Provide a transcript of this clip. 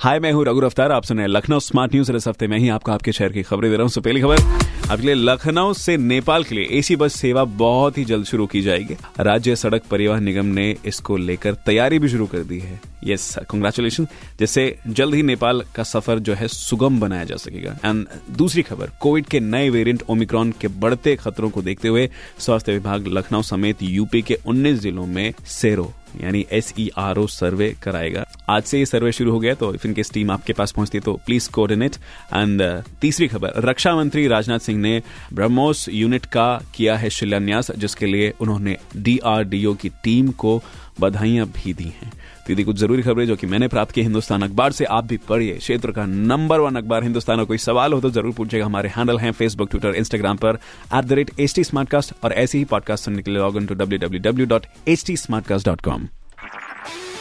हाय, मैं हूँ रघु अफ्तार आप सुन रहे लखनऊ स्मार्ट न्यूज़। इस हफ़्ते में ही आपको आपके शहर की खबरें दे रहा हूँ। सो पहली खबर, आपके लिए लखनऊ से नेपाल के लिए एसी बस सेवा बहुत ही जल्द शुरू की जाएगी। राज्य सड़क परिवहन निगम ने इसको लेकर तैयारी भी शुरू कर दी है। यस कंग्रेचुलेशन जिससे जल्द ही नेपाल का सफ़र जो है सुगम बनाया जा सकेगा। एंड दूसरी खबर, कोविड के नए वेरिएंट ओमिक्रॉन के बढ़ते खतरों को देखते हुए स्वास्थ्य विभाग लखनऊ समेत यूपी के 19 जिलों में सेरो। यानी एस ई आर ओ सर्वे कराएगा। आज से ये सर्वे शुरू हो गया तो इफ़ इनकेस टीम आपके पास पहुँचती है तो प्लीज़ कोऑर्डिनेट एंड तीसरी खबर, रक्षा मंत्री राजनाथ सिंह ने ब्रह्मोस यूनिट का किया है शिलान्यास, जिसके लिए उन्होंने डीआरडीओ की टीम को बधाइयाँ भी दी हैं। तो ये कुछ ज़रूरी खबरें जो कि मैंने प्राप्त की हिंदुस्तान अखबार से, आप भी पढ़िए। क्षेत्र का नंबर वन अखबार, हिंदुस्तान कोई सवाल हो तो ज़रूर पूछेगा। हमारे हैंडल हैं फेसबुक ट्विटर इंस्टाग्राम पर at the rate H T और ऐसे ही पॉडकास्ट सुनने के लिए log in to W W W dot H T Smartcast dot com